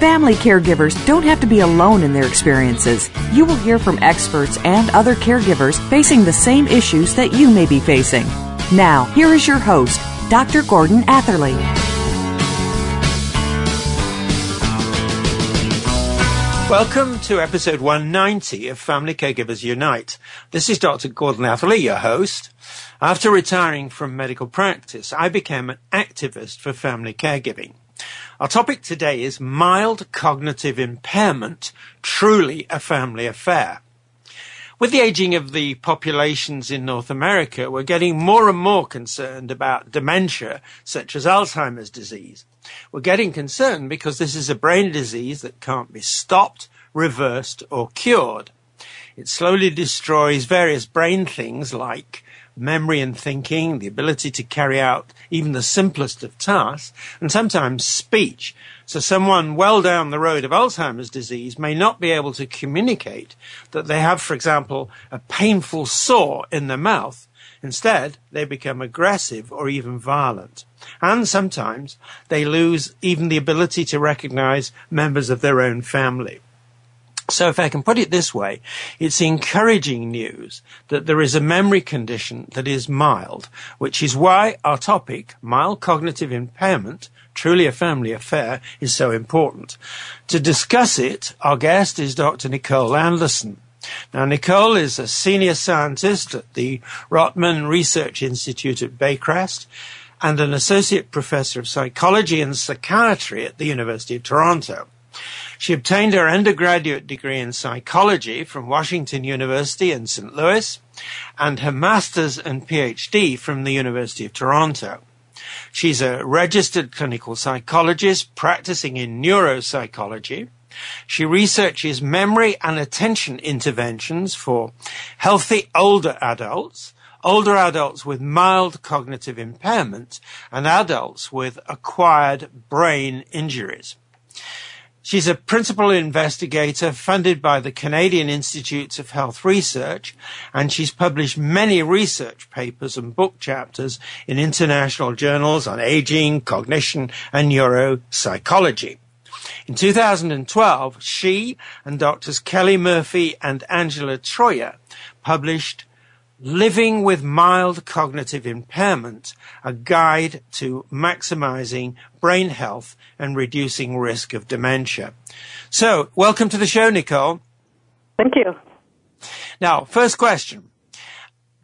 Family caregivers don't have to be alone in their experiences. You will hear from experts and other caregivers facing the same issues that you may be facing. Now, here is your host, Dr. Gordon Atherley. Welcome to episode 190 of Family Caregivers Unite. This is Dr. Gordon Atherley, your host. After retiring from medical practice, I became an activist for family caregiving. Our topic today is mild cognitive impairment, truly a family affair. With the aging of the populations in North America, we're getting more and more concerned about dementia, such as Alzheimer's disease. We're getting concerned because this is a brain disease that can't be stopped, reversed, or cured. It slowly destroys various brain things like memory and thinking, the ability to carry out even the simplest of tasks, and sometimes speech. So someone well down the road of Alzheimer's disease may not be able to communicate that they have, for example, a painful sore in their mouth. Instead, they become aggressive or even violent. And sometimes they lose even the ability to recognize members of their own family. So if I can put it this way, it's encouraging news that there is a memory condition that is mild, which is why our topic, mild cognitive impairment, truly a family affair, is so important. To discuss it, our guest is Dr. Nicole Anderson. Now, Nicole is a senior scientist at the Rotman Research Institute at Baycrest and an associate professor of psychology and psychiatry at the University of Toronto. She obtained her undergraduate degree in psychology from Washington University in St. Louis and her master's and PhD from the University of Toronto. She's a registered clinical psychologist practicing in neuropsychology. She researches memory and attention interventions for healthy older adults, older adults with mild cognitive impairment, and adults with acquired brain injuries. She's a principal investigator funded by the Canadian Institutes of Health Research, and she's published many research papers and book chapters in international journals on aging, cognition, and neuropsychology. In 2012, she and doctors Kelly Murphy and Angela Troyer published Living with Mild Cognitive Impairment, a guide to maximizing brain health and reducing risk of dementia. So, welcome to the show, Nicole. Thank you. Now, first question.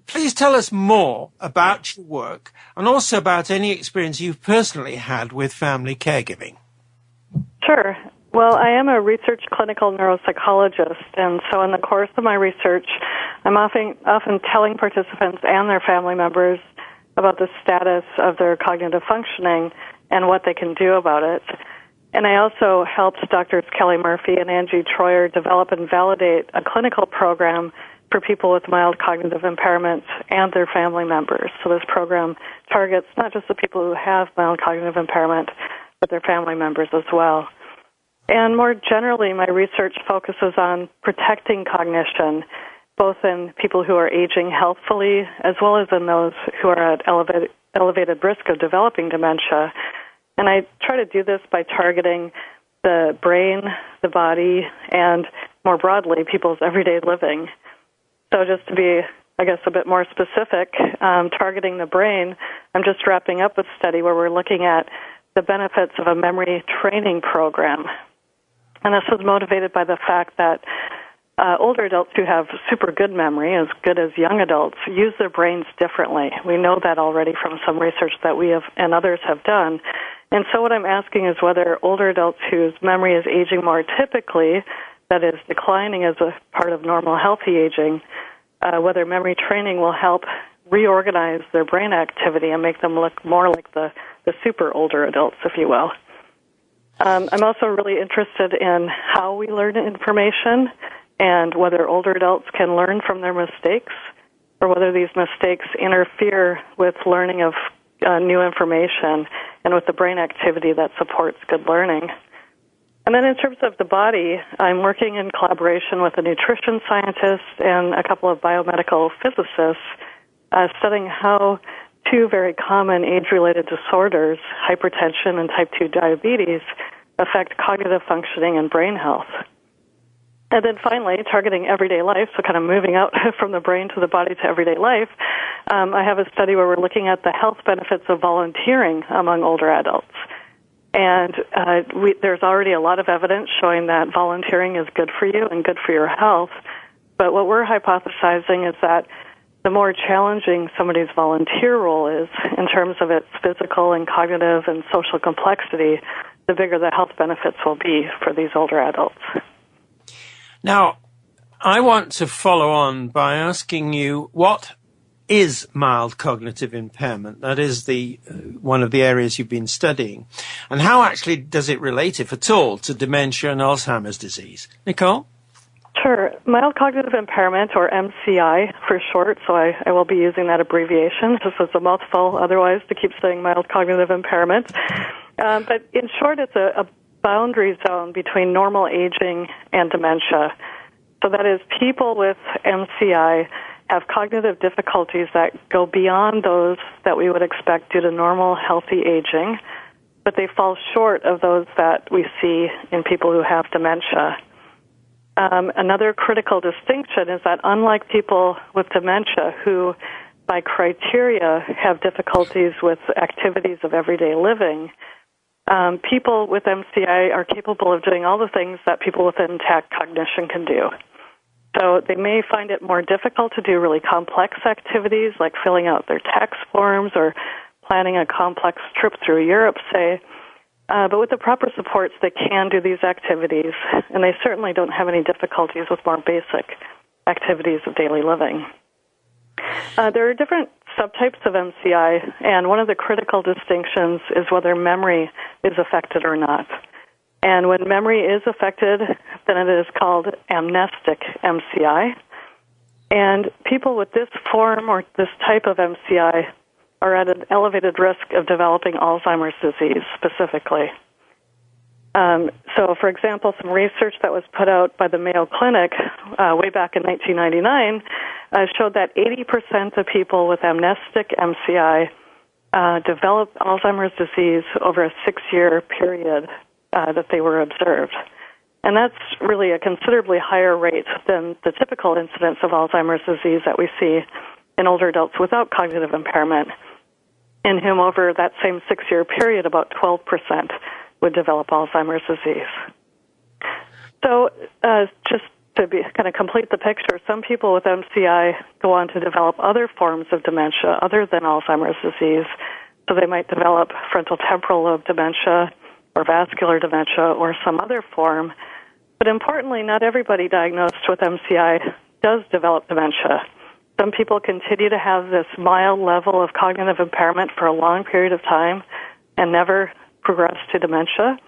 Please tell us more about your work and also about any experience you've personally had with family caregiving. Sure. Well, I am a research clinical neuropsychologist, and so in the course of my research, I'm often often telling participants and their family members about the status of their cognitive functioning and what they can do about it. And I also helped Drs. Kelly Murphy and Angie Troyer develop and validate a clinical program for people with mild cognitive impairment and their family members. So this program targets not just the people who have mild cognitive impairment, but their family members as well. And more generally, my research focuses on protecting cognition, both in people who are aging healthfully as well as in those who are at elevated, elevated risk of developing dementia. And I try to do this by targeting the brain, the body, and more broadly, people's everyday living. So just to be, I guess, a bit more specific, um, targeting the brain, I'm just wrapping up a study where we're looking at the benefits of a memory training program and this was motivated by the fact that uh, older adults who have super good memory, as good as young adults, use their brains differently. We know that already from some research that we have and others have done. And so what I'm asking is whether older adults whose memory is aging more typically, that is declining as a part of normal healthy aging, uh, whether memory training will help reorganize their brain activity and make them look more like the, the super older adults, if you will. Um, I'm also really interested in how we learn information and whether older adults can learn from their mistakes or whether these mistakes interfere with learning of uh, new information and with the brain activity that supports good learning. And then in terms of the body, I'm working in collaboration with a nutrition scientist and a couple of biomedical physicists uh, studying how two very common age-related disorders, hypertension and type 2 diabetes, affect cognitive functioning and brain health. And then finally, targeting everyday life, so kind of moving out from the brain to the body to everyday life, um, I have a study where we're looking at the health benefits of volunteering among older adults. And uh, we, there's already a lot of evidence showing that volunteering is good for you and good for your health. But what we're hypothesizing is that the more challenging somebody's volunteer role is in terms of its physical and cognitive and social complexity, the bigger the health benefits will be for these older adults. Now, I want to follow on by asking you what is mild cognitive impairment? That is the uh, one of the areas you've been studying, and how actually does it relate, if at all, to dementia and Alzheimer's disease? Nicole. Sure. Mild cognitive impairment, or MCI for short, so I, I will be using that abbreviation just as a mouthful otherwise to keep saying mild cognitive impairment. Um, but in short, it's a, a boundary zone between normal aging and dementia. So that is, people with MCI have cognitive difficulties that go beyond those that we would expect due to normal, healthy aging, but they fall short of those that we see in people who have dementia. Um, another critical distinction is that unlike people with dementia who, by criteria, have difficulties with activities of everyday living, um, people with MCI are capable of doing all the things that people with intact cognition can do. So they may find it more difficult to do really complex activities like filling out their tax forms or planning a complex trip through Europe, say. Uh, but with the proper supports, they can do these activities, and they certainly don't have any difficulties with more basic activities of daily living. Uh, there are different subtypes of MCI, and one of the critical distinctions is whether memory is affected or not. And when memory is affected, then it is called amnestic MCI. And people with this form or this type of MCI are at an elevated risk of developing Alzheimer's disease specifically. Um, so, for example, some research that was put out by the Mayo Clinic uh, way back in 1999 uh, showed that 80% of people with amnestic MCI uh, developed Alzheimer's disease over a six-year period uh, that they were observed. And that's really a considerably higher rate than the typical incidence of Alzheimer's disease that we see in older adults without cognitive impairment, in whom over that same six year period, about 12% would develop Alzheimer's disease. So, uh, just to be, kind of complete the picture, some people with MCI go on to develop other forms of dementia other than Alzheimer's disease. So they might develop frontal temporal lobe dementia, or vascular dementia or some other form. But importantly, not everybody diagnosed with MCI does develop dementia. Some people continue to have this mild level of cognitive impairment for a long period of time and never progress to dementia.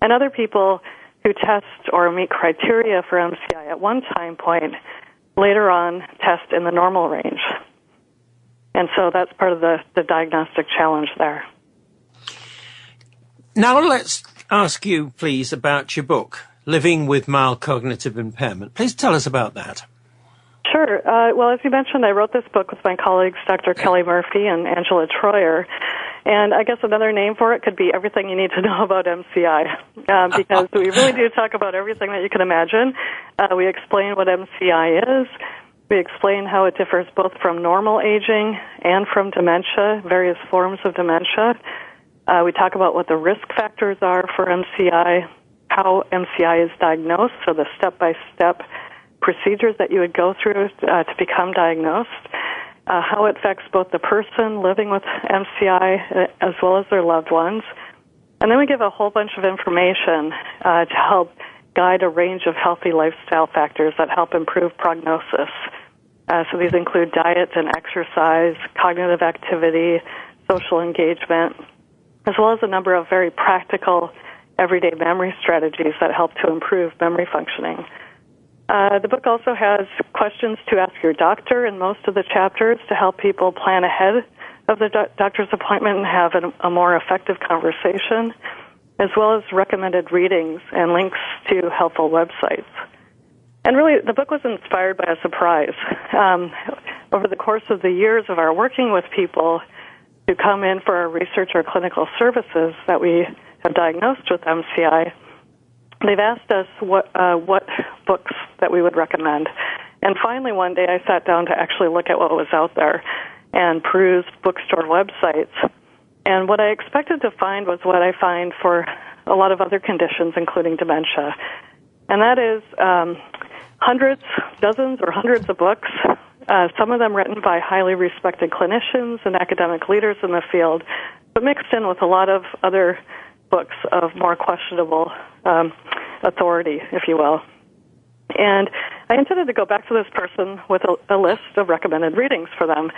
And other people who test or meet criteria for MCI at one time point later on test in the normal range. And so that's part of the, the diagnostic challenge there. Now let's ask you, please, about your book, Living with Mild Cognitive Impairment. Please tell us about that. Sure. Uh, well, as you mentioned, I wrote this book with my colleagues, Dr. Kelly Murphy and Angela Troyer. And I guess another name for it could be everything you need to know about MCI, uh, because we really do talk about everything that you can imagine. Uh, we explain what MCI is. We explain how it differs both from normal aging and from dementia, various forms of dementia. Uh, we talk about what the risk factors are for MCI, how MCI is diagnosed, so the step by step procedures that you would go through uh, to become diagnosed, uh, how it affects both the person living with MCI uh, as well as their loved ones, And then we give a whole bunch of information uh, to help guide a range of healthy lifestyle factors that help improve prognosis. Uh, so these include diet and exercise, cognitive activity, social engagement, as well as a number of very practical everyday memory strategies that help to improve memory functioning. Uh, the book also has questions to ask your doctor in most of the chapters to help people plan ahead of the do- doctor's appointment and have an, a more effective conversation, as well as recommended readings and links to helpful websites. And really, the book was inspired by a surprise. Um, over the course of the years of our working with people who come in for our research or clinical services that we have diagnosed with MCI, they've asked us what uh, what books that we would recommend. And finally, one day I sat down to actually look at what was out there and peruse bookstore websites. And what I expected to find was what I find for a lot of other conditions, including dementia. And that is um, hundreds, dozens, or hundreds of books, uh, some of them written by highly respected clinicians and academic leaders in the field, but mixed in with a lot of other books of more questionable um, authority, if you will. And I intended to go back to this person with a, a, list of recommended readings for them.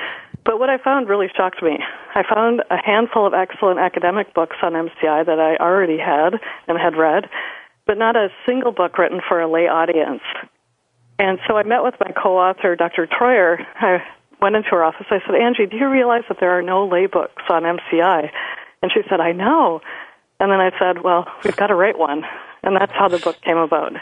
But what I found really shocked me. I found a handful of excellent academic books on MCI that I already had and had read, but not a single book written for a lay audience. And so I met with my co-author, Dr. Troyer. I went into her office. I said, Angie, do you realize that there are no lay books on MCI? And she said, I know. And then I said, well, we've got to write one. And that's how the book came about.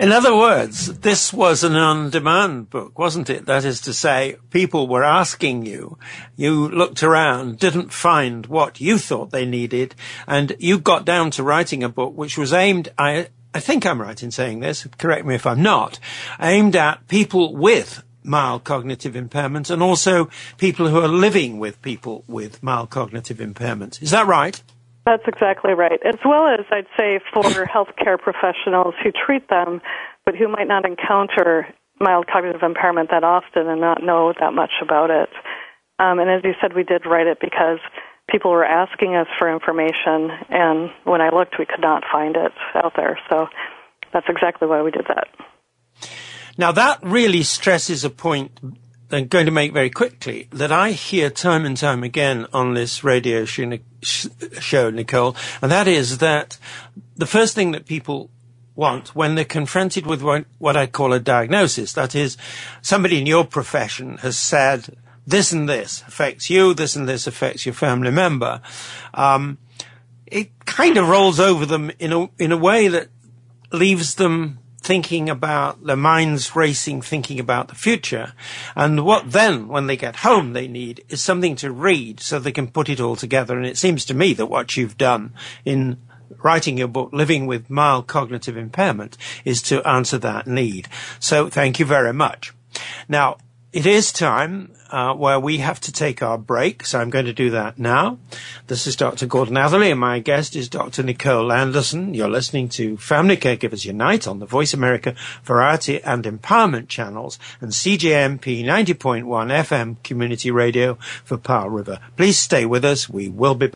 In other words, this was an on-demand book, wasn't it? That is to say, people were asking you, you looked around, didn't find what you thought they needed, and you got down to writing a book which was aimed, I, I think I'm right in saying this, correct me if I'm not, aimed at people with mild cognitive impairment and also people who are living with people with mild cognitive impairment. Is that right? That's exactly right. As well as, I'd say, for healthcare professionals who treat them, but who might not encounter mild cognitive impairment that often and not know that much about it. Um, and as you said, we did write it because people were asking us for information, and when I looked, we could not find it out there. So that's exactly why we did that. Now, that really stresses a point I'm going to make very quickly that I hear time and time again on this radio show, Nicole, and that is that the first thing that people want when they're confronted with what I call a diagnosis, that is, somebody in your profession has said, this and this affects you, this and this affects your family member, um, it kind of rolls over them in a, in a way that leaves them thinking about their minds racing, thinking about the future. And what then, when they get home, they need is something to read so they can put it all together. And it seems to me that what you've done in writing your book, Living with Mild Cognitive Impairment, is to answer that need. So thank you very much. Now, it is time uh, where we have to take our break, so I'm going to do that now. This is Dr. Gordon Atherley, and my guest is Dr. Nicole Anderson. You're listening to Family Caregivers Unite on the Voice America Variety and Empowerment channels and CJMP 90.1 FM Community Radio for Powell River. Please stay with us. We will be.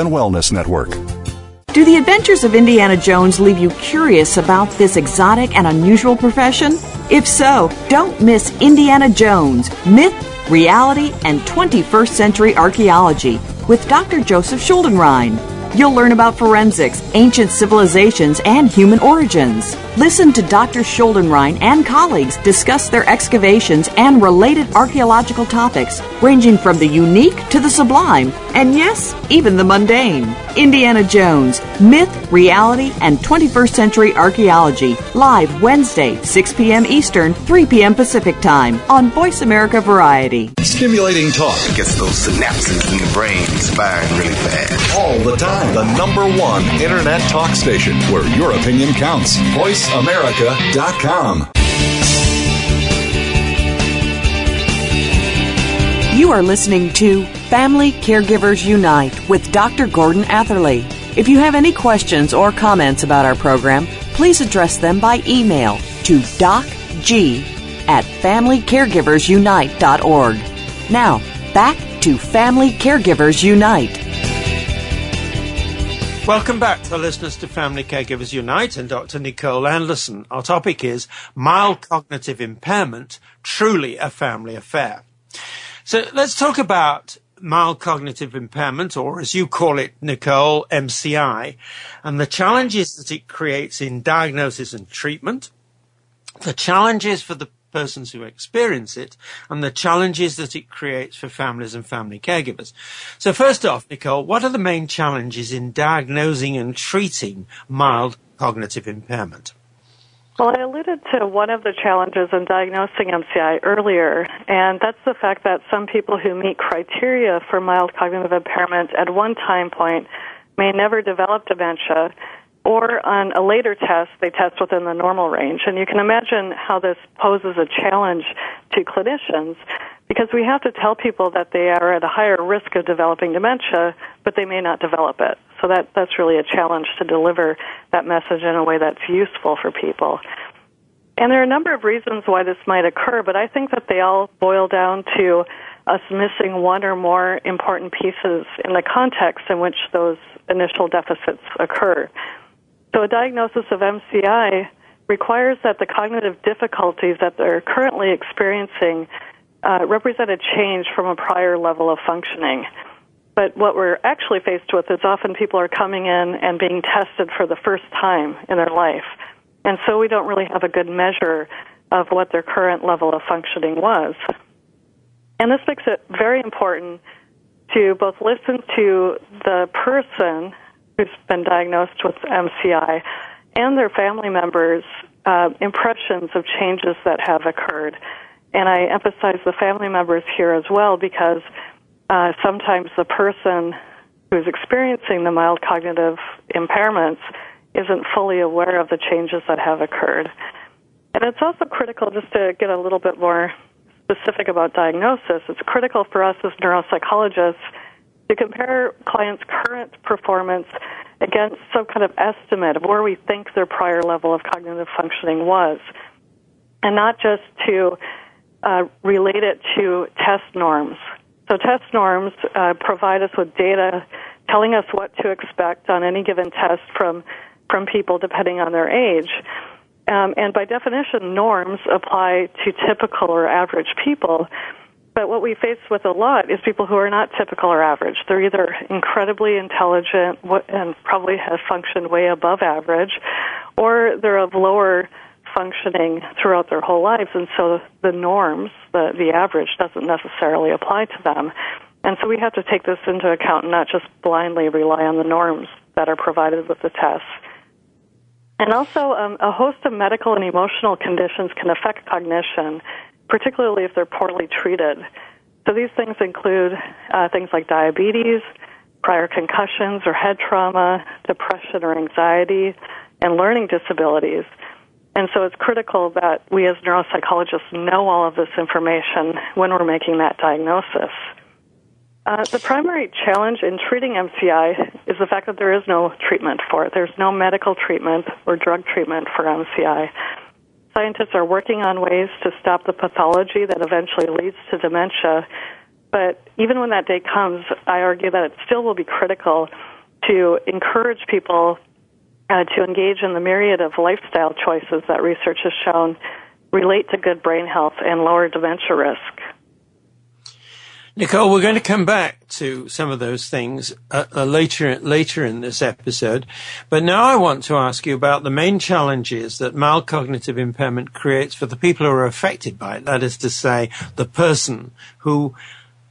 and Wellness Network. Do the adventures of Indiana Jones leave you curious about this exotic and unusual profession? If so, don't miss Indiana Jones Myth, Reality, and 21st Century Archaeology with Dr. Joseph Schuldenrein. You'll learn about forensics, ancient civilizations, and human origins. Listen to Dr. Schuldenrein and colleagues discuss their excavations and related archaeological topics, ranging from the unique to the sublime, and yes, even the mundane. Indiana Jones, Myth, Reality, and 21st Century Archaeology, live Wednesday, 6 p.m. Eastern, 3 p.m. Pacific Time on Voice America Variety. Stimulating talk Gets those synapses in the brain firing really fast. all the time. The number one internet talk station where your opinion counts. VoiceAmerica.com. You are listening to Family Caregivers Unite with Dr. Gordon Atherley. If you have any questions or comments about our program, please address them by email to docg at familycaregiversunite.org. Now, back to Family Caregivers Unite. Welcome back to the listeners to Family Caregivers Unite and Dr. Nicole Anderson. Our topic is mild cognitive impairment, truly a family affair. So let's talk about mild cognitive impairment, or as you call it, Nicole, MCI, and the challenges that it creates in diagnosis and treatment, the challenges for the persons who experience it, and the challenges that it creates for families and family caregivers. So first off, Nicole, what are the main challenges in diagnosing and treating mild cognitive impairment? Well, I alluded to one of the challenges in diagnosing MCI earlier, and that's the fact that some people who meet criteria for mild cognitive impairment at one time point may never develop dementia, or on a later test, they test within the normal range. And you can imagine how this poses a challenge to clinicians because we have to tell people that they are at a higher risk of developing dementia, but they may not develop it. So that, that's really a challenge to deliver that message in a way that's useful for people. And there are a number of reasons why this might occur, but I think that they all boil down to us missing one or more important pieces in the context in which those initial deficits occur. So a diagnosis of MCI requires that the cognitive difficulties that they're currently experiencing uh, represent a change from a prior level of functioning. But what we're actually faced with is often people are coming in and being tested for the first time in their life. And so we don't really have a good measure of what their current level of functioning was. And this makes it very important to both listen to the person who's been diagnosed with MCI and their family members' uh, impressions of changes that have occurred. And I emphasize the family members here as well because uh, sometimes the person who's experiencing the mild cognitive impairments isn't fully aware of the changes that have occurred. And it's also critical, just to get a little bit more specific about diagnosis, it's critical for us as neuropsychologists to compare clients' current performance against some kind of estimate of where we think their prior level of cognitive functioning was, and not just to uh, relate it to test norms. So, test norms uh, provide us with data telling us what to expect on any given test from from people depending on their age. Um, and by definition, norms apply to typical or average people. But what we face with a lot is people who are not typical or average. They're either incredibly intelligent and probably have functioned way above average, or they're of lower functioning throughout their whole lives, and so the norms, the, the average, doesn't necessarily apply to them. And so we have to take this into account and not just blindly rely on the norms that are provided with the tests. And also, um, a host of medical and emotional conditions can affect cognition, particularly if they're poorly treated. So these things include uh, things like diabetes, prior concussions or head trauma, depression or anxiety, and learning disabilities. And so it's critical that we as neuropsychologists know all of this information when we're making that diagnosis. Uh, the primary challenge in treating MCI is the fact that there is no treatment for it. There's no medical treatment or drug treatment for MCI. Scientists are working on ways to stop the pathology that eventually leads to dementia. But even when that day comes, I argue that it still will be critical to encourage people uh, to engage in the myriad of lifestyle choices that research has shown relate to good brain health and lower dementia risk. Nicole, we're going to come back to some of those things uh, uh, later later in this episode, but now I want to ask you about the main challenges that mild cognitive impairment creates for the people who are affected by it. That is to say, the person who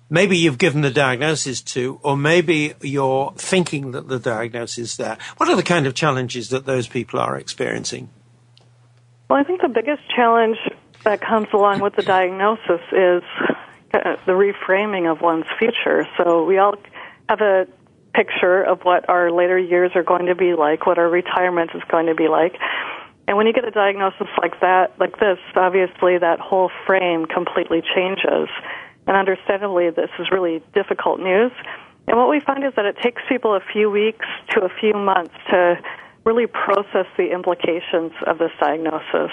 maybe you've given the diagnosis to, or maybe you're thinking that the diagnosis is there. What are the kind of challenges that those people are experiencing? Well, I think the biggest challenge that comes along with the diagnosis is the reframing of one's future. So we all have a picture of what our later years are going to be like, what our retirement is going to be like. And when you get a diagnosis like that, like this, obviously that whole frame completely changes. And understandably, this is really difficult news. And what we find is that it takes people a few weeks to a few months to really process the implications of this diagnosis.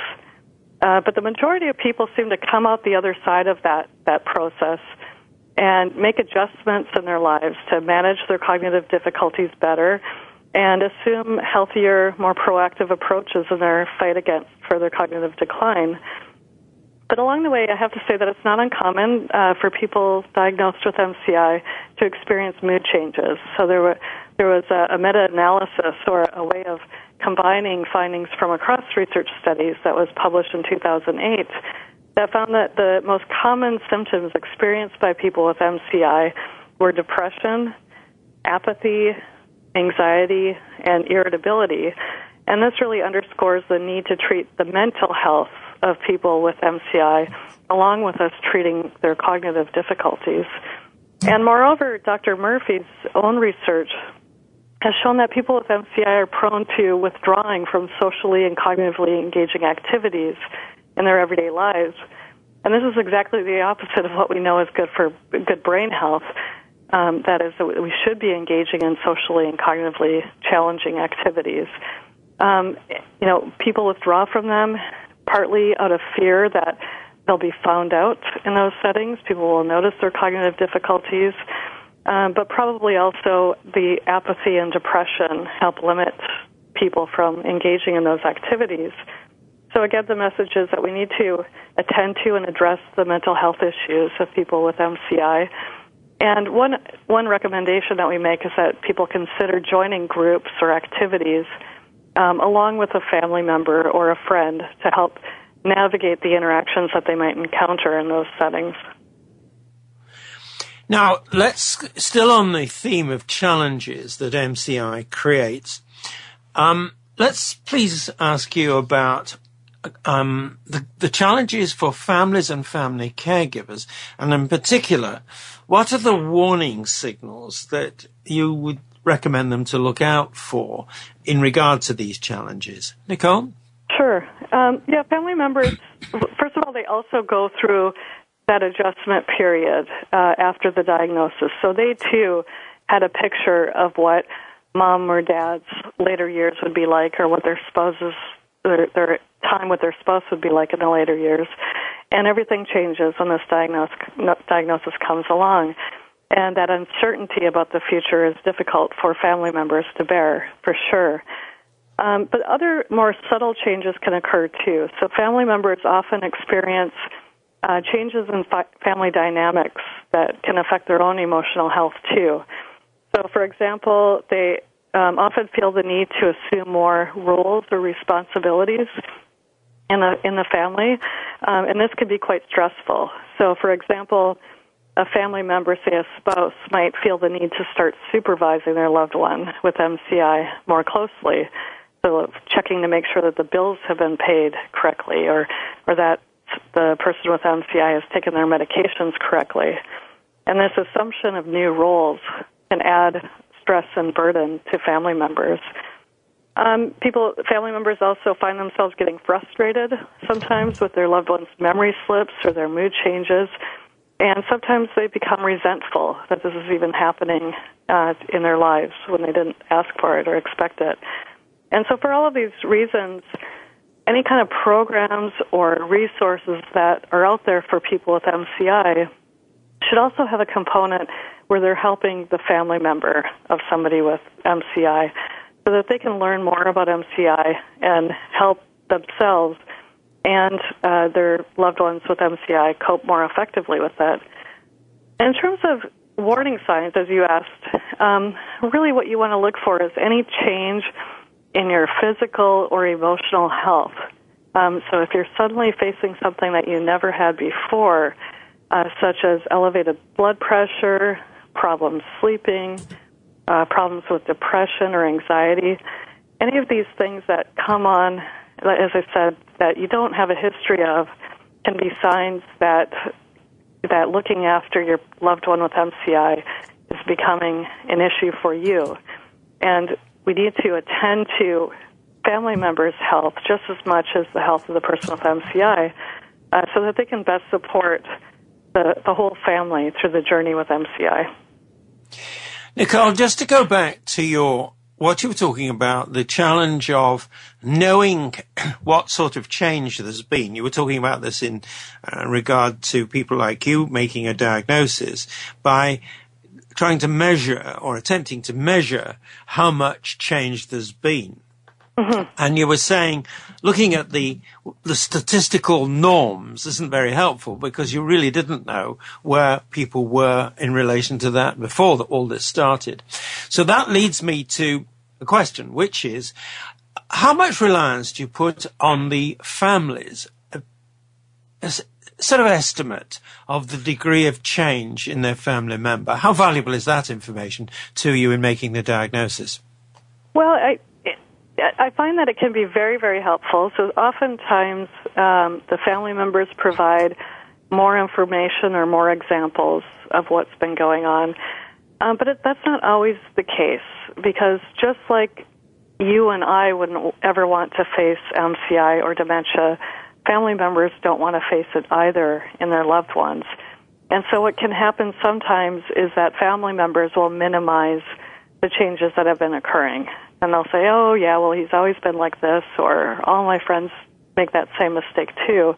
Uh, but the majority of people seem to come out the other side of that, that process and make adjustments in their lives to manage their cognitive difficulties better and assume healthier, more proactive approaches in their fight against further cognitive decline. But along the way, I have to say that it's not uncommon uh, for people diagnosed with MCI to experience mood changes. So there, were, there was a, a meta-analysis or a way of combining findings from across research studies that was published in 2008 that found that the most common symptoms experienced by people with MCI were depression, apathy, anxiety, and irritability. And this really underscores the need to treat the mental health of people with MCI, along with us treating their cognitive difficulties. And moreover, Dr. Murphy's own research has shown that people with MCI are prone to withdrawing from socially and cognitively engaging activities in their everyday lives. And this is exactly the opposite of what we know is good for good brain health. Um, that is, that we should be engaging in socially and cognitively challenging activities. Um, you know, people withdraw from them partly out of fear that they'll be found out in those settings. People will notice their cognitive difficulties, um, but probably also the apathy and depression help limit people from engaging in those activities. So again, the message is that we need to attend to and address the mental health issues of people with MCI. And one one recommendation that we make is that people consider joining groups or activities um, along with a family member or a friend to help navigate the interactions that they might encounter in those settings. Now, let's still on the theme of challenges that MCI creates. Um, let's please ask you about um, the, the challenges for families and family caregivers, and in particular, what are the warning signals that you would recommend them to look out for in regard to these challenges? Nicole? Sure. Um, yeah, family members, first of all, they also go through that adjustment period uh, after the diagnosis. So they too had a picture of what mom or dad's later years would be like or what their spouses their, their time with their spouse would be like in the later years and everything changes when this diagnosis diagnosis comes along and that uncertainty about the future is difficult for family members to bear, for sure. Um, but other more subtle changes can occur too. So family members often experience uh, changes in fi- family dynamics that can affect their own emotional health too. So, for example, they um, often feel the need to assume more roles or responsibilities in the in the family, um, and this can be quite stressful. So, for example, a family member, say a spouse, might feel the need to start supervising their loved one with MCI more closely. So checking to make sure that the bills have been paid correctly or, or that the person with MCI has taken their medications correctly. And this assumption of new roles can add stress and burden to family members. Um, people, family members also find themselves getting frustrated sometimes with their loved ones' memory slips or their mood changes and sometimes they become resentful that this is even happening uh, in their lives when they didn't ask for it or expect it. And so, for all of these reasons, any kind of programs or resources that are out there for people with MCI should also have a component where they're helping the family member of somebody with MCI so that they can learn more about MCI and help themselves and uh, their loved ones with MCI cope more effectively with that. In terms of warning signs, as you asked, um, really what you want to look for is any change in your physical or emotional health. Um, so if you're suddenly facing something that you never had before, uh, such as elevated blood pressure, problems sleeping, uh, problems with depression or anxiety, any of these things that come on, as I said, that you don't have a history of, can be signs that that looking after your loved one with MCI is becoming an issue for you. And we need to attend to family members' health just as much as the health of the person with MCI uh, so that they can best support the, the whole family through the journey with MCI. Nicole, just to go back to your what you were talking about, the challenge of knowing what sort of change there's been. You were talking about this in uh, regard to people like you making a diagnosis by trying to measure or attempting to measure how much change there's been. Mm-hmm. And you were saying, looking at the the statistical norms isn't very helpful because you really didn't know where people were in relation to that before all this started. So that leads me to a question, which is, how much reliance do you put on the families? Sort of estimate of the degree of change in their family member. How valuable is that information to you in making the diagnosis? Well, I, I find that it can be very, very helpful. So oftentimes um, the family members provide more information or more examples of what's been going on. Um, but it, that's not always the case because just like you and I wouldn't ever want to face MCI or dementia, family members don't want to face it either in their loved ones. And so what can happen sometimes is that family members will minimize the changes that have been occurring and they'll say, "Oh, yeah, well, he's always been like this," or "All my friends make that same mistake too,"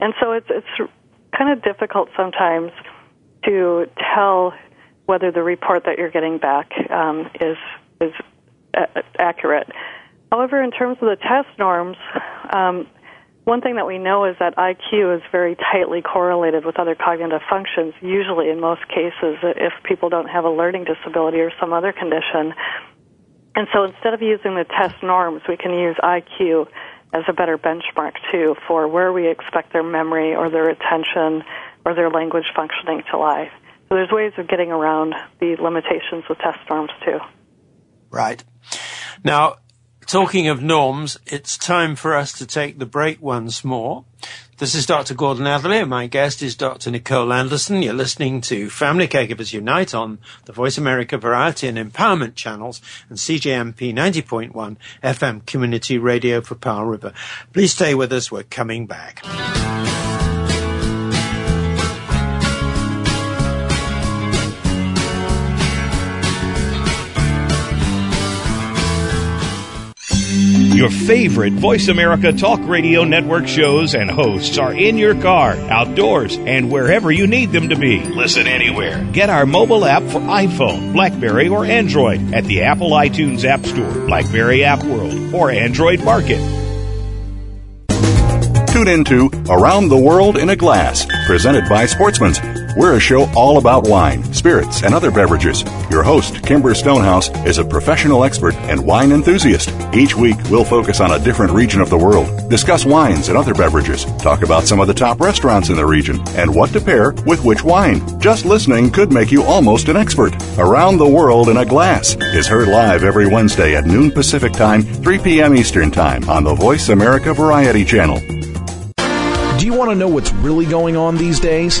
and so it's it's kind of difficult sometimes to tell whether the report that you're getting back um, is is a- accurate. However, in terms of the test norms, um, one thing that we know is that IQ is very tightly correlated with other cognitive functions. Usually, in most cases, if people don't have a learning disability or some other condition, and so instead of using the test norms, we can use IQ as a better benchmark too for where we expect their memory or their attention or their language functioning to lie. So there's ways of getting around the limitations with test norms too. Right. Now, talking of norms, it's time for us to take the break once more. This is Dr. Gordon Atherley. And my guest is Dr. Nicole Anderson. You're listening to Family Caregivers Unite on the Voice America Variety and Empowerment channels and CJMP 90.1 FM Community Radio for Powell River. Please stay with us. We're coming back. Your favorite Voice America Talk Radio Network shows and hosts are in your car, outdoors, and wherever you need them to be. Listen anywhere. Get our mobile app for iPhone, Blackberry, or Android at the Apple iTunes App Store, Blackberry App World, or Android Market. Tune into Around the World in a Glass, presented by Sportsman's. We're a show all about wine, spirits, and other beverages. Your host, Kimber Stonehouse, is a professional expert and wine enthusiast. Each week, we'll focus on a different region of the world, discuss wines and other beverages, talk about some of the top restaurants in the region, and what to pair with which wine. Just listening could make you almost an expert. Around the World in a Glass is heard live every Wednesday at noon Pacific Time, 3 p.m. Eastern Time on the Voice America Variety Channel. Do you want to know what's really going on these days?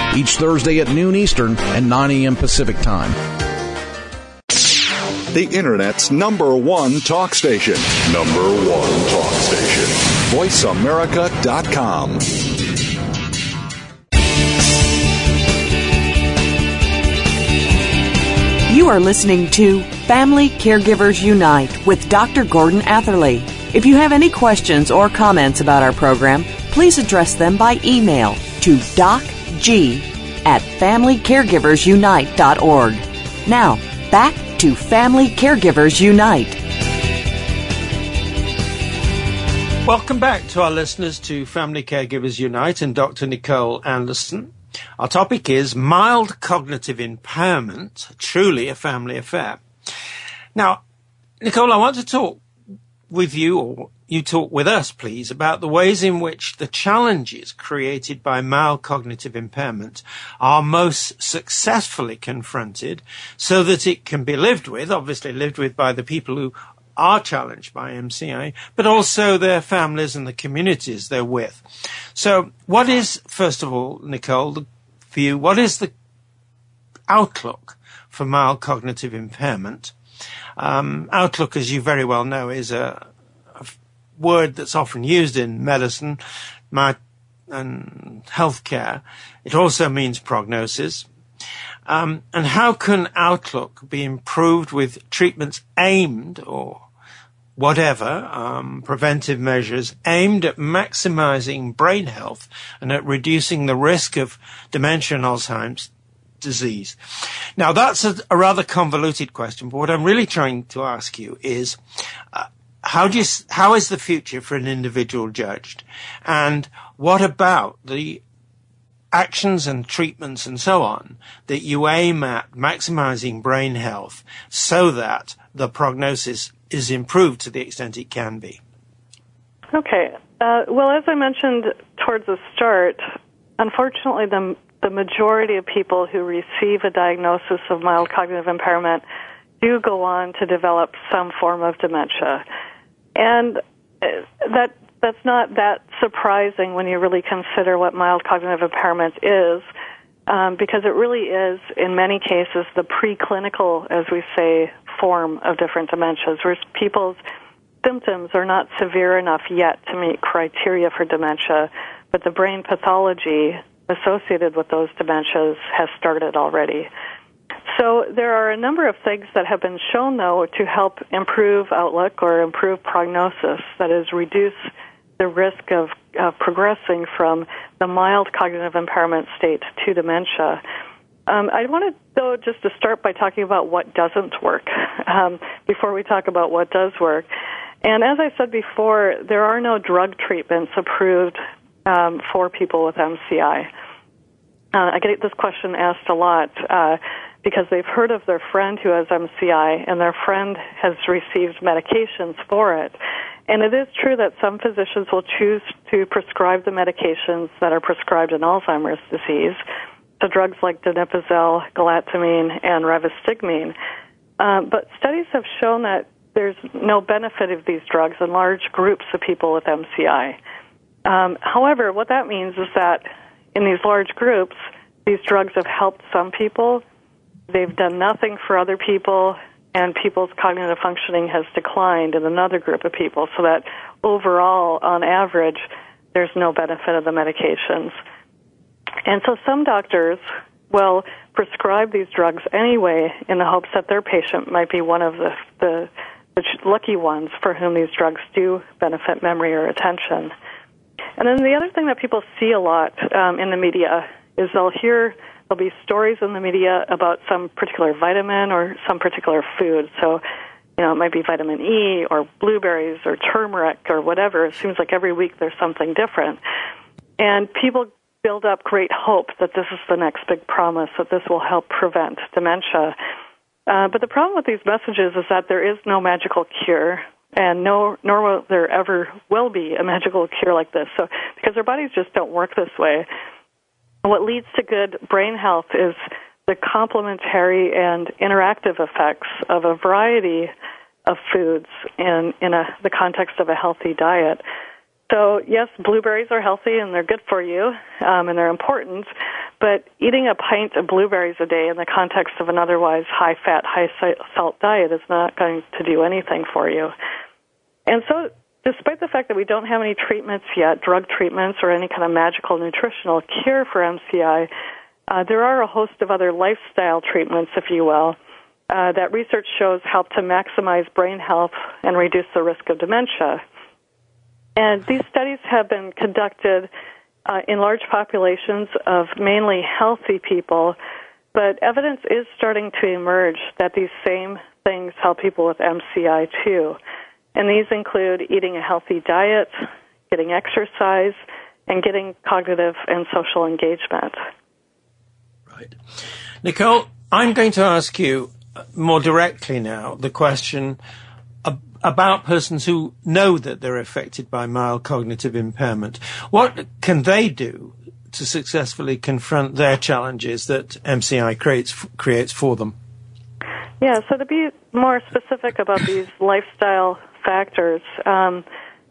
each Thursday at noon Eastern and 9 a.m. Pacific Time. The Internet's number one talk station. Number one talk station. VoiceAmerica.com. You are listening to Family Caregivers Unite with Dr. Gordon Atherley. If you have any questions or comments about our program, please address them by email to docg at familycaregiversunite.org. Now, back to Family Caregivers Unite. Welcome back to our listeners to Family Caregivers Unite and Dr. Nicole Anderson. Our topic is mild cognitive impairment, truly a family affair. Now, Nicole, I want to talk with you, or you talk with us, please, about the ways in which the challenges created by mild cognitive impairment are most successfully confronted so that it can be lived with, obviously lived with by the people who are challenged by MCI, but also their families and the communities they're with. So, what is, first of all, Nicole, for you, what is the outlook for mild cognitive impairment? Um, outlook, as you very well know, is a, a word that's often used in medicine my, and healthcare. It also means prognosis. Um, and how can outlook be improved with treatments aimed or whatever um, preventive measures aimed at maximizing brain health and at reducing the risk of dementia and Alzheimer's disease. Now that's a, a rather convoluted question, but what I'm really trying to ask you is, uh, how do you, how is the future for an individual judged? And what about the actions and treatments and so on that you aim at maximizing brain health so that the prognosis is improved to the extent it can be? Okay. Uh, well, as I mentioned towards the start, unfortunately, the, the majority of people who receive a diagnosis of mild cognitive impairment do go on to develop some form of dementia. And uh, that that's not that surprising when you really consider what mild cognitive impairment is, um, because it really is, in many cases, the preclinical, as we say, form of different dementias, where people's symptoms are not severe enough yet to meet criteria for dementia, but the brain pathology associated with those dementias has started already. So there are a number of things that have been shown, though, to help improve outlook or improve prognosis. That is, reduce the risk of uh, progressing from the mild cognitive impairment state to dementia. Um, I wanted, though, just to start by talking about what doesn't work um, before we talk about what does work. And as I said before, there are no drug treatments approved um, for people with MCI. Uh, I get this question asked a lot uh, because they've heard of their friend who has MCI, and their friend has received medications for it. And it is true that some physicians will choose to prescribe the medications that are prescribed in Alzheimer's disease, so drugs like donepezil, galantamine, and rivastigmine. Um, but studies have shown that there's no benefit of these drugs in large groups of people with MCI. Um, however, what that means is that in these large groups, these drugs have helped some people. They've done nothing for other people, and people's cognitive functioning has declined in another group of people, so that overall, on average, there's no benefit of the medications. And so some doctors will prescribe these drugs anyway in the hopes that their patient might be one of the, the, the lucky ones for whom these drugs do benefit memory or attention. And then the other thing that people see a lot um, in the media is they'll hear There'll be stories in the media about some particular vitamin or some particular food. So, you know, it might be vitamin E or blueberries or turmeric or whatever. It seems like every week there's something different. And people build up great hope that this is the next big promise, that this will help prevent dementia. Uh, but the problem with these messages is that there is no magical cure, and no, nor will there ever will be a magical cure like this. So, because our bodies just don't work this way, what leads to good brain health is the complementary and interactive effects of a variety of foods in, in a, the context of a healthy diet. So, yes, blueberries are healthy and they're good for you um, and they're important, but eating a pint of blueberries a day in the context of an otherwise high fat, high salt diet is not going to do anything for you. And so, despite the fact that we don't have any treatments yet, drug treatments or any kind of magical nutritional cure for MCI, uh, there are a host of other lifestyle treatments, if you will, uh, that research shows help to maximize brain health and reduce the risk of dementia. And these studies have been conducted uh, in large populations of mainly healthy people, but evidence is starting to emerge that these same things help people with MCI too. And these include eating a healthy diet, getting exercise, and getting cognitive and social engagement. Right. Nicole, I'm going to ask you uh, more directly now the question about persons who know that they're affected by mild cognitive impairment. What can they do to successfully confront their challenges that MCI creates creates for them? Yeah, so to be more specific about these lifestyle factors, um,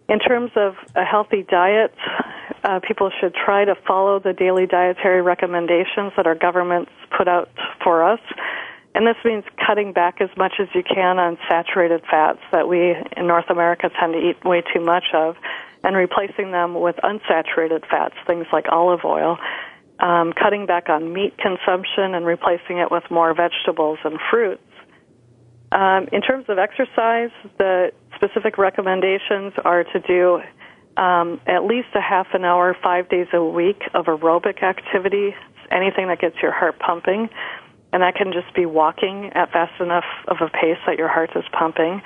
in terms of a healthy diet, uh, people should try to follow the daily dietary recommendations that our governments put out for us. And this means cutting back as much as you can on saturated fats that we in North America tend to eat way too much of, and replacing them with unsaturated fats, things like olive oil. Um, cutting back on meat consumption and replacing it with more vegetables and fruits. Um, in terms of exercise, the specific recommendations are to do um, at least a half an hour, five days a week of aerobic activity, anything that gets your heart pumping and that can just be walking at fast enough of a pace that your heart is pumping.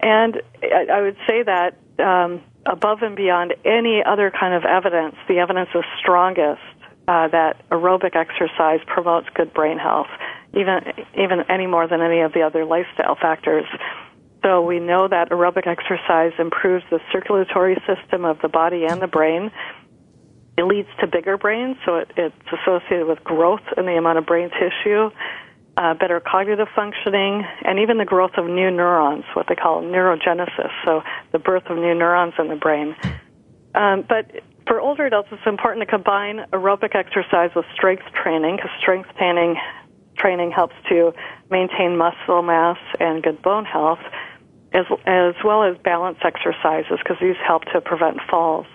And I would say that um, above and beyond any other kind of evidence, the evidence is strongest uh, that aerobic exercise promotes good brain health, even even any more than any of the other lifestyle factors. So we know that aerobic exercise improves the circulatory system of the body and the brain. It leads to bigger brains, so it, it's associated with growth in the amount of brain tissue, uh, better cognitive functioning, and even the growth of new neurons, what they call neurogenesis, so the birth of new neurons in the brain. Um, but for older adults, it's important to combine aerobic exercise with strength training because strength training training helps to maintain muscle mass and good bone health, as as well as balance exercises because these help to prevent falls.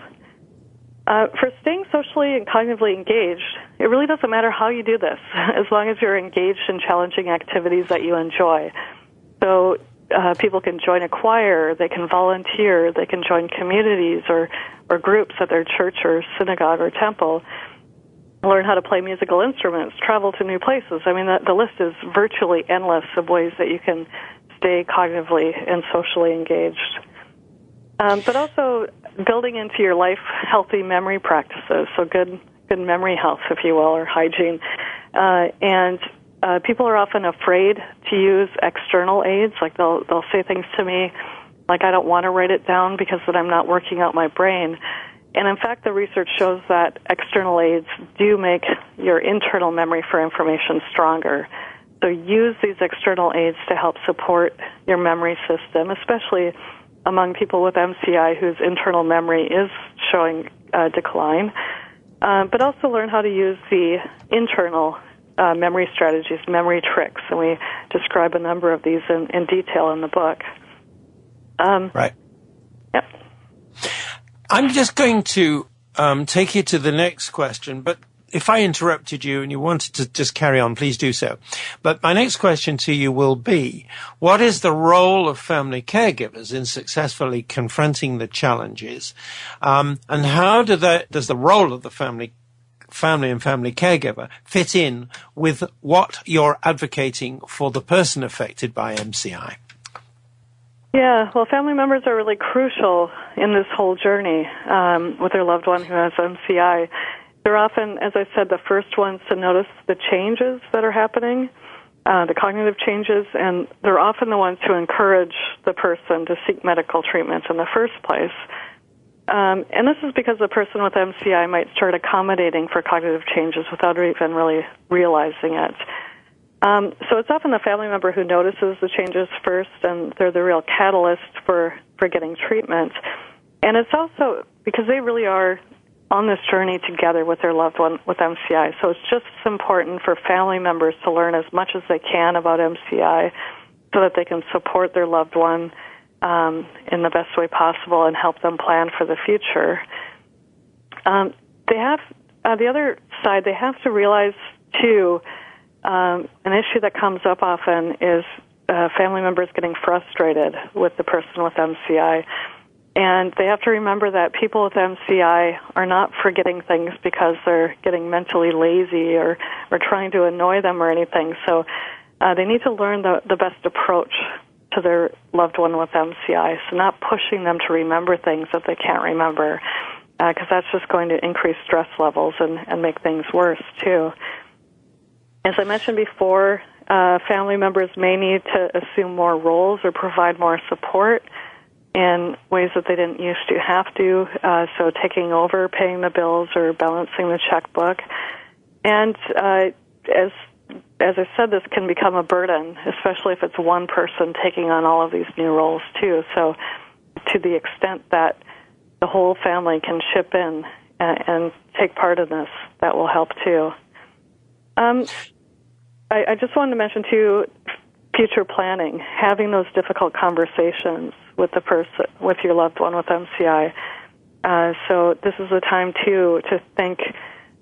Uh, for staying socially and cognitively engaged, it really doesn't matter how you do this, as long as you're engaged in challenging activities that you enjoy. So uh, people can join a choir, they can volunteer, they can join communities or, or groups at their church or synagogue or temple, learn how to play musical instruments, travel to new places. I mean, the, the list is virtually endless of ways that you can stay cognitively and socially engaged. Um, but also building into your life healthy memory practices, so good good memory health, if you will, or hygiene. Uh, and uh, people are often afraid to use external aids. Like they'll they'll say things to me, like I don't want to write it down because then I'm not working out my brain. And in fact, the research shows that external aids do make your internal memory for information stronger. So use these external aids to help support your memory system, especially among people with MCI whose internal memory is showing uh, decline, uh, but also learn how to use the internal uh, memory strategies, memory tricks, and we describe a number of these in, in detail in the book. Um, right. Yep. I'm just going to um, take you to the next question, but if I interrupted you and you wanted to just carry on, please do so. But my next question to you will be, what is the role of family caregivers in successfully confronting the challenges? Um, and how do does the role of the family family and family caregiver fit in with what you're advocating for the person affected by MCI? Yeah, well, family members are really crucial in this whole journey um, with their loved one who has MCI. They're often, as I said, the first ones to notice the changes that are happening, uh, the cognitive changes, and they're often the ones to encourage the person to seek medical treatment in the first place. Um, and this is because the person with MCI might start accommodating for cognitive changes without even really realizing it. Um, so it's often the family member who notices the changes first, and they're the real catalyst for, for getting treatment. And it's also because they really are on this journey together with their loved one with MCI. So it's just as important for family members to learn as much as they can about MCI so that they can support their loved one um, in the best way possible and help them plan for the future. Um, they have, uh, the other side, they have to realize too um, an issue that comes up often is uh, family members getting frustrated with the person with MCI. And they have to remember that people with MCI are not forgetting things because they're getting mentally lazy or, or trying to annoy them or anything. So uh, they need to learn the, the best approach to their loved one with MCI. So not pushing them to remember things that they can't remember, because uh, that's just going to increase stress levels and, and make things worse too. As I mentioned before, uh, family members may need to assume more roles or provide more support in ways that they didn't used to have to. Uh, so taking over, paying the bills, or balancing the checkbook. And uh, as as I said, this can become a burden, especially if it's one person taking on all of these new roles too. So, to the extent that the whole family can chip in and, and take part in this, that will help too. Um, I, I just wanted to mention too, future planning, having those difficult conversations with the person, with your loved one with MCI. Uh, so this is a time too to think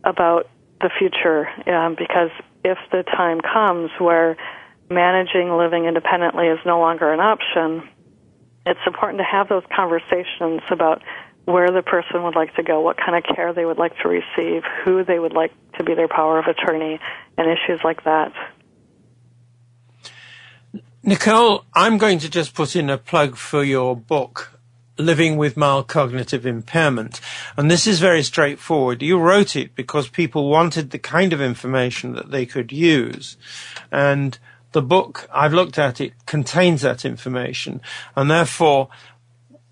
about the future um, because if the time comes where managing living independently is no longer an option, it's important to have those conversations about where the person would like to go, what kind of care they would like to receive, who they would like to be their power of attorney, and issues like that. Nicole, I'm going to just put in a plug for your book, Living with Mild Cognitive Impairment. And this is very straightforward. You wrote it because people wanted the kind of information that they could use. And the book, I've looked at it, contains that information. And therefore,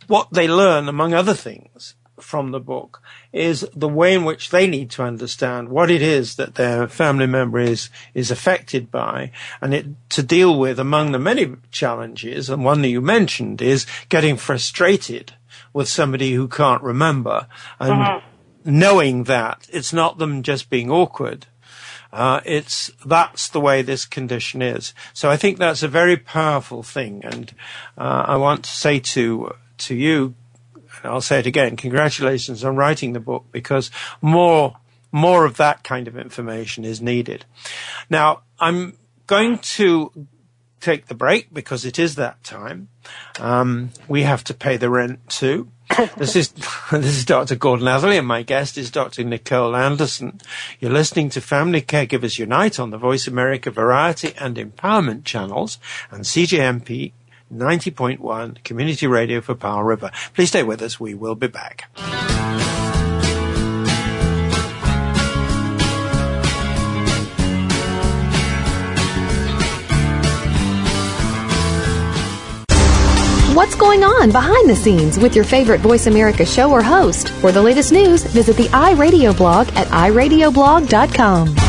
what they learn, among other things, from the book is the way in which they need to understand what it is that their family member is, is affected by and it to deal with among the many challenges. And one that you mentioned is getting frustrated with somebody who can't remember and uh-huh. knowing that it's not them just being awkward. Uh, it's that's the way this condition is. So I think that's a very powerful thing, and uh, I want to say to to you, I'll say it again, congratulations on writing the book because more, more of that kind of information is needed. Now, I'm going to take the break because it is that time. Um, we have to pay the rent too. this is this is Dr. Gordon Atherley, and my guest is Dr. Nicole Anderson. You're listening to Family Caregivers Unite on the Voice America Variety and Empowerment channels and CJMP 90.1 Community Radio for Powell River. Please stay with us. We will be back. What's going on behind the scenes with your favorite Voice America show or host? For the latest news, visit the iRadio blog at iradioblog.com.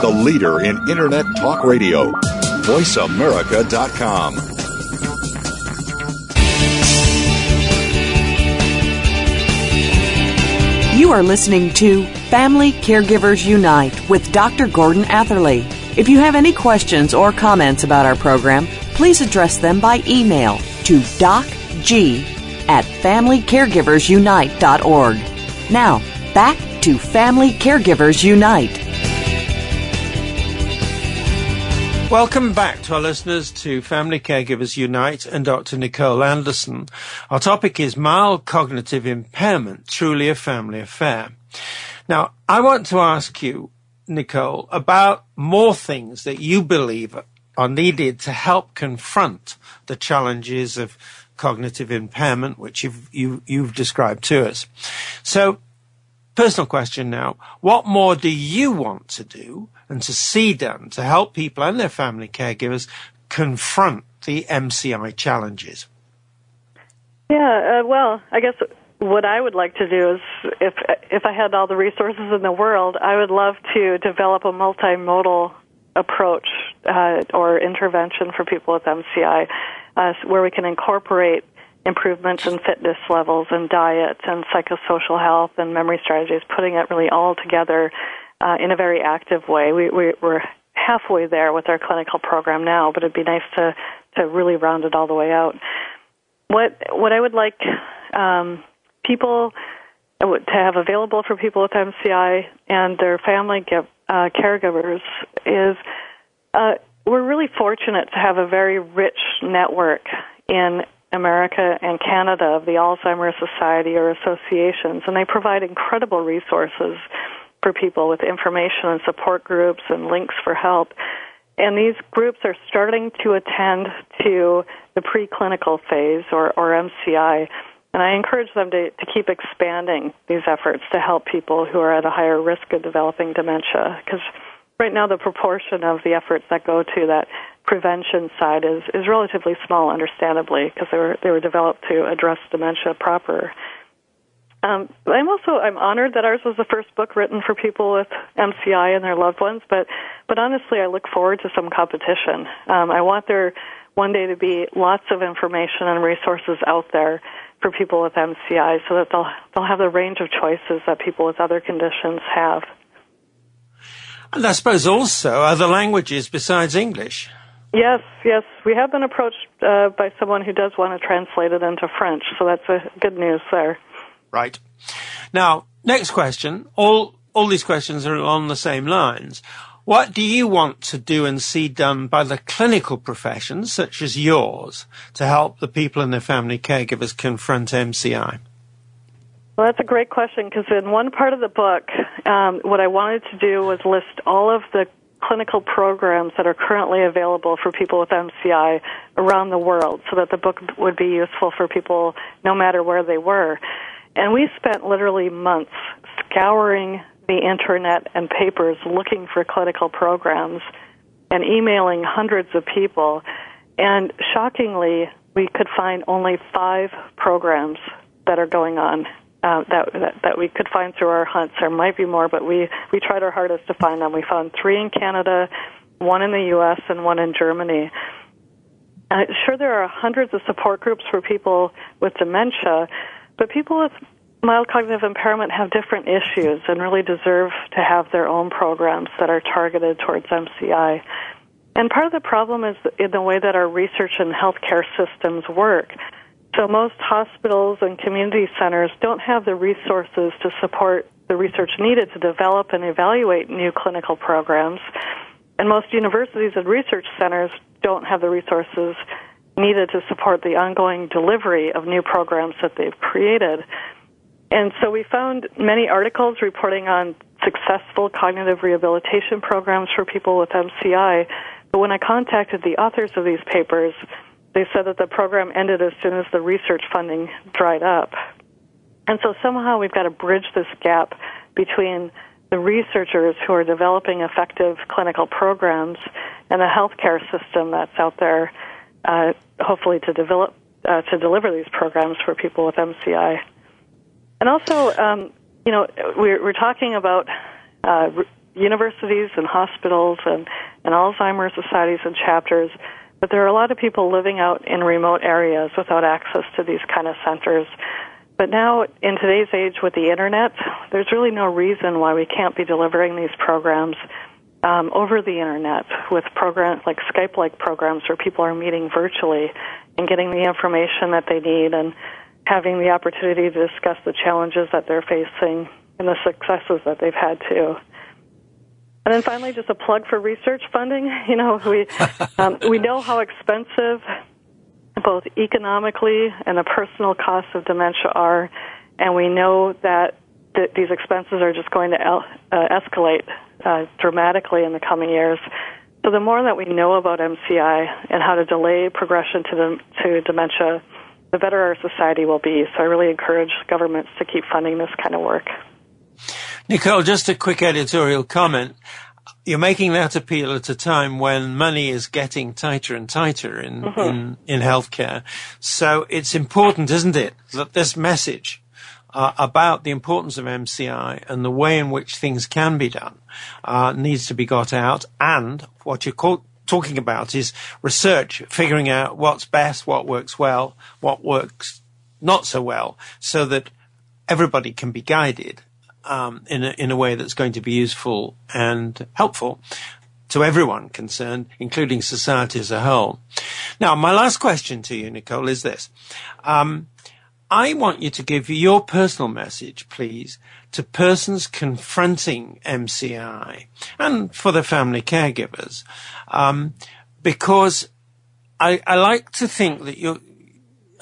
the leader in Internet talk radio. VoiceAmerica.com. You are listening to Family Caregivers Unite with Dr. Gordon Atherley. If you have any questions or comments about our program, please address them by email to docg at familycaregiversunite.org. Now, back to Family Caregivers Unite. Welcome back to our listeners to Family Caregivers Unite and Dr. Nicole Anderson. Our topic is mild cognitive impairment, truly a family affair. Now, I want to ask you, Nicole, about more things that you believe are needed to help confront the challenges of cognitive impairment, which you've, you, you've described to us. So, personal question now. What more do you want to do and to see done to help people and their family caregivers confront the MCI challenges? Yeah, uh, well, I guess what I would like to do is, if if I had all the resources in the world, I would love to develop a multimodal approach uh, or intervention for people with MCI, uh, where we can incorporate improvements in fitness levels and diet and psychosocial health and memory strategies, putting it really all together uh, in a very active way. We, we, we're halfway there with our clinical program now, but it'd be nice to to really round it all the way out. What what I would like um, people to have available for people with MCI and their family give, uh, caregivers is uh, we're really fortunate to have a very rich network in America and Canada of the Alzheimer's Society or associations, and they provide incredible resources for people with information and support groups and links for help. And these groups are starting to attend to the preclinical phase or, or MCI. And I encourage them to, to keep expanding these efforts to help people who are at a higher risk of developing dementia. Because right now, the proportion of the efforts that go to that prevention side is, is relatively small, understandably, because they were, they were developed to address dementia proper. Um, I'm also I'm honored that ours was the first book written for people with MCI and their loved ones. But but honestly, I look forward to some competition. Um, I want there one day to be lots of information and resources out there for people with MCI, so that they'll they'll have the range of choices that people with other conditions have. And I suppose also other languages besides English. Yes, yes, we have been approached uh, by someone who does want to translate it into French, so that's a good news there. Right. Now, next question. All, all these questions are along the same lines. What do you want to do and see done by the clinical professions, such as yours, to help the people and their family caregivers confront MCI? Well, that's a great question because in one part of the book, um, what I wanted to do was list all of the clinical programs that are currently available for people with MCI around the world so that the book would be useful for people no matter where they were. And we spent literally months scouring the internet and papers looking for clinical programs and emailing hundreds of people. And shockingly, we could find only five programs that are going on uh, that, that, that we could find through our hunts. There might be more, but we we tried our hardest to find them. We found three in Canada, one in the U.S., and one in Germany. Uh, sure, there are hundreds of support groups for people with dementia, but people with mild cognitive impairment have different issues and really deserve to have their own programs that are targeted towards MCI. And part of the problem is in the way that our research and healthcare systems work. So most hospitals and community centers don't have the resources to support the research needed to develop and evaluate new clinical programs. And most universities and research centers don't have the resources needed to support the ongoing delivery of new programs that they've created. And so we found many articles reporting on successful cognitive rehabilitation programs for people with MCI. But when I contacted the authors of these papers, they said that the program ended as soon as the research funding dried up. And so somehow we've got to bridge this gap between the researchers who are developing effective clinical programs and the healthcare system that's out there uh, hopefully to develop uh, to deliver these programs for people with MCI. And also, um, you know, we're, we're talking about uh, universities and hospitals and, and Alzheimer's societies and chapters, but there are a lot of people living out in remote areas without access to these kind of centers. But now, in today's age with the internet, there's really no reason why we can't be delivering these programs um, over the internet with programs like Skype-like programs where people are meeting virtually and getting the information that they need and having the opportunity to discuss the challenges that they're facing and the successes that they've had too. And then finally, just a plug for research funding. You know, we um, we know how expensive both economically and the personal costs of dementia are, and we know that th- these expenses are just going to el- uh, escalate uh, dramatically in the coming years. So the more that we know about MCI and how to delay progression to, the, to dementia, the better our society will be. So I really encourage governments to keep funding this kind of work. Nicole, just a quick editorial comment. You're making that appeal at a time when money is getting tighter and tighter in, mm-hmm. in, in healthcare. So it's important, isn't it, that this message uh, about the importance of MCI and the way in which things can be done uh, needs to be got out. And what you're call- talking about is research, figuring out what's best, what works well, what works not so well, so that everybody can be guided um, in a, in a way that's going to be useful and helpful to everyone concerned, including society as a whole. Now, my last question to you, Nicole, is this. Um, I want you to give your personal message, please, to persons confronting MCI and for the family caregivers, um, because I, I, like to think that you're.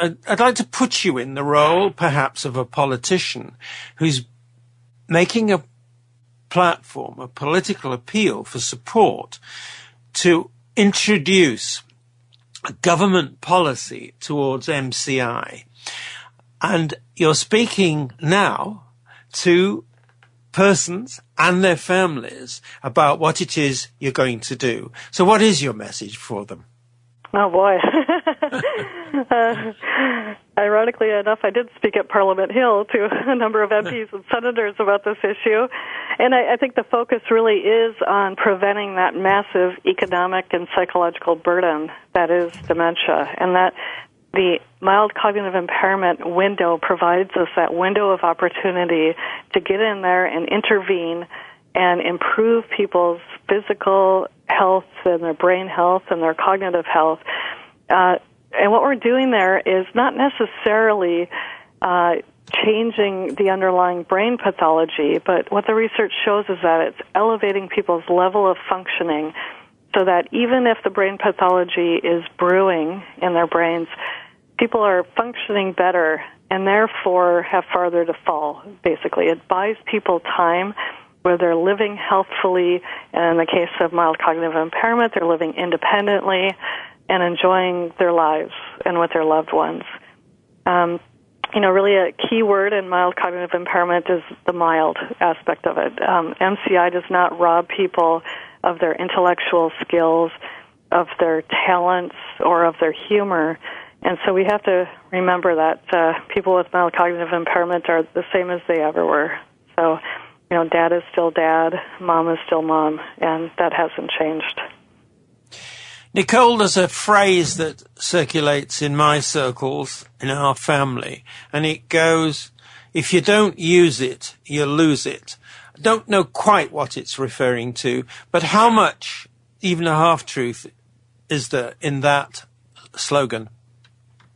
I'd like to put you in the role, perhaps, of a politician who's making a platform, a political appeal for support to introduce a government policy towards MCI and you're speaking now to persons and their families about what it is you're going to do. So what is your message for them? Oh boy. uh, ironically enough, I did speak at Parliament Hill to a number of MPs and senators about this issue. And I, I think the focus really is on preventing that massive economic and psychological burden that is dementia. And that the mild cognitive impairment window provides us that window of opportunity to get in there and intervene and improve people's physical health and their brain health and their cognitive health. Uh, and what we're doing there is not necessarily uh, changing the underlying brain pathology, but what the research shows is that it's elevating people's level of functioning so that even if the brain pathology is brewing in their brains, people are functioning better and therefore have farther to fall, basically. It buys people time where they're living healthfully, and in the case of mild cognitive impairment, they're living independently and enjoying their lives and with their loved ones. Um, you know, really a key word in mild cognitive impairment is the mild aspect of it. Um, MCI does not rob people of their intellectual skills, of their talents, or of their humor. And so we have to remember that uh, people with mild cognitive impairment are the same as they ever were. So, you know, dad is still dad, mom is still mom, and that hasn't changed. Nicole, there's a phrase that circulates in my circles, in our family, and it goes, if you don't use it, you lose it. I don't know quite what it's referring to, but how much, even a half truth, is there in that slogan?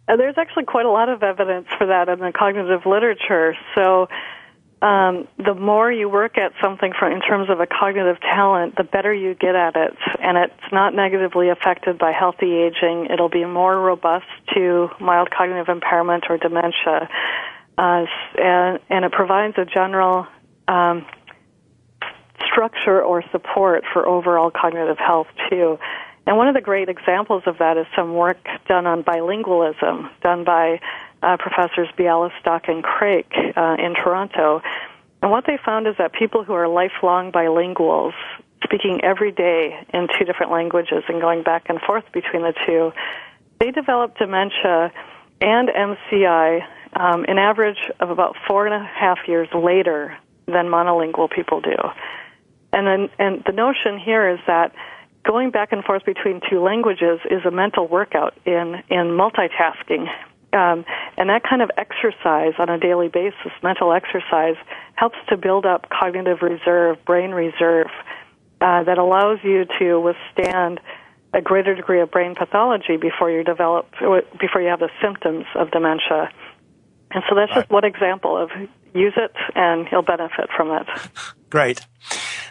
Uh, there's actually quite a lot of evidence for that in the cognitive literature. So, um, the more you work at something from, in terms of a cognitive talent, the better you get at it, and it's not negatively affected by healthy aging. It'll be more robust to mild cognitive impairment or dementia, uh, and and it provides a general um, structure or support for overall cognitive health too. And one of the great examples of that is some work done on bilingualism, done by uh, professors Bialystok and Craik uh, in Toronto. And what they found is that people who are lifelong bilinguals, speaking every day in two different languages and going back and forth between the two, they develop dementia and MCI um, an average of about four and a half years later than monolingual people do. And then, and the notion here is that going back and forth between two languages is a mental workout in in multitasking. Um, and that kind of exercise on a daily basis, mental exercise, helps to build up cognitive reserve, brain reserve, uh, that allows you to withstand a greater degree of brain pathology before you develop, before you have the symptoms of dementia. And so that's just one example of use it and you'll benefit from it. Great.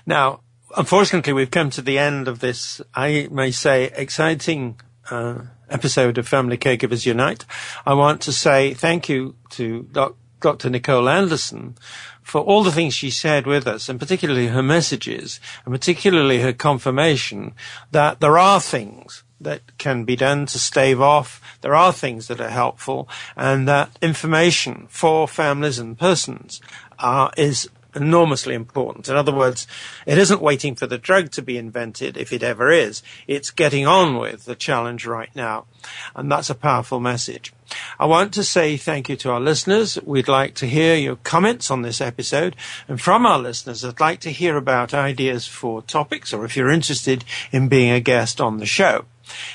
Now, unfortunately, we've come to the end of this, I may say, exciting uh, episode of Family Caregivers Unite. I want to say thank you to doc- Dr. Nicole Anderson for all the things she shared with us, and particularly her messages, and particularly her confirmation that there are things that can be done to stave off. There are things that are helpful, and that information for families and persons uh, is enormously important. In other words, it isn't waiting for the drug to be invented, if it ever is. It's getting on with the challenge right now. And that's a powerful message. I want to say thank you to our listeners. We'd like to hear your comments on this episode. And from our listeners, I'd like to hear about ideas for topics or if you're interested in being a guest on the show.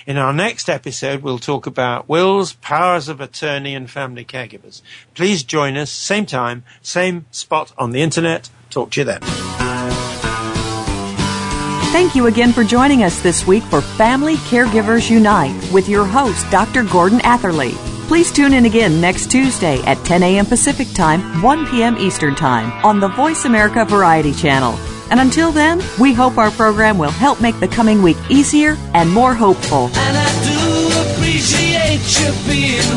In our next episode, we'll talk about wills, powers of attorney, and family caregivers. Please join us, same time, same spot on the internet. Talk to you then. Thank you again for joining us this week for Family Caregivers Unite with your host, Dr. Gordon Atherley. Please tune in again next Tuesday at 10 a.m. Pacific Time, 1 p.m. Eastern Time on the Voice America Variety Channel. And until then, we hope our program will help make the coming week easier and more hopeful. And I do appreciate you being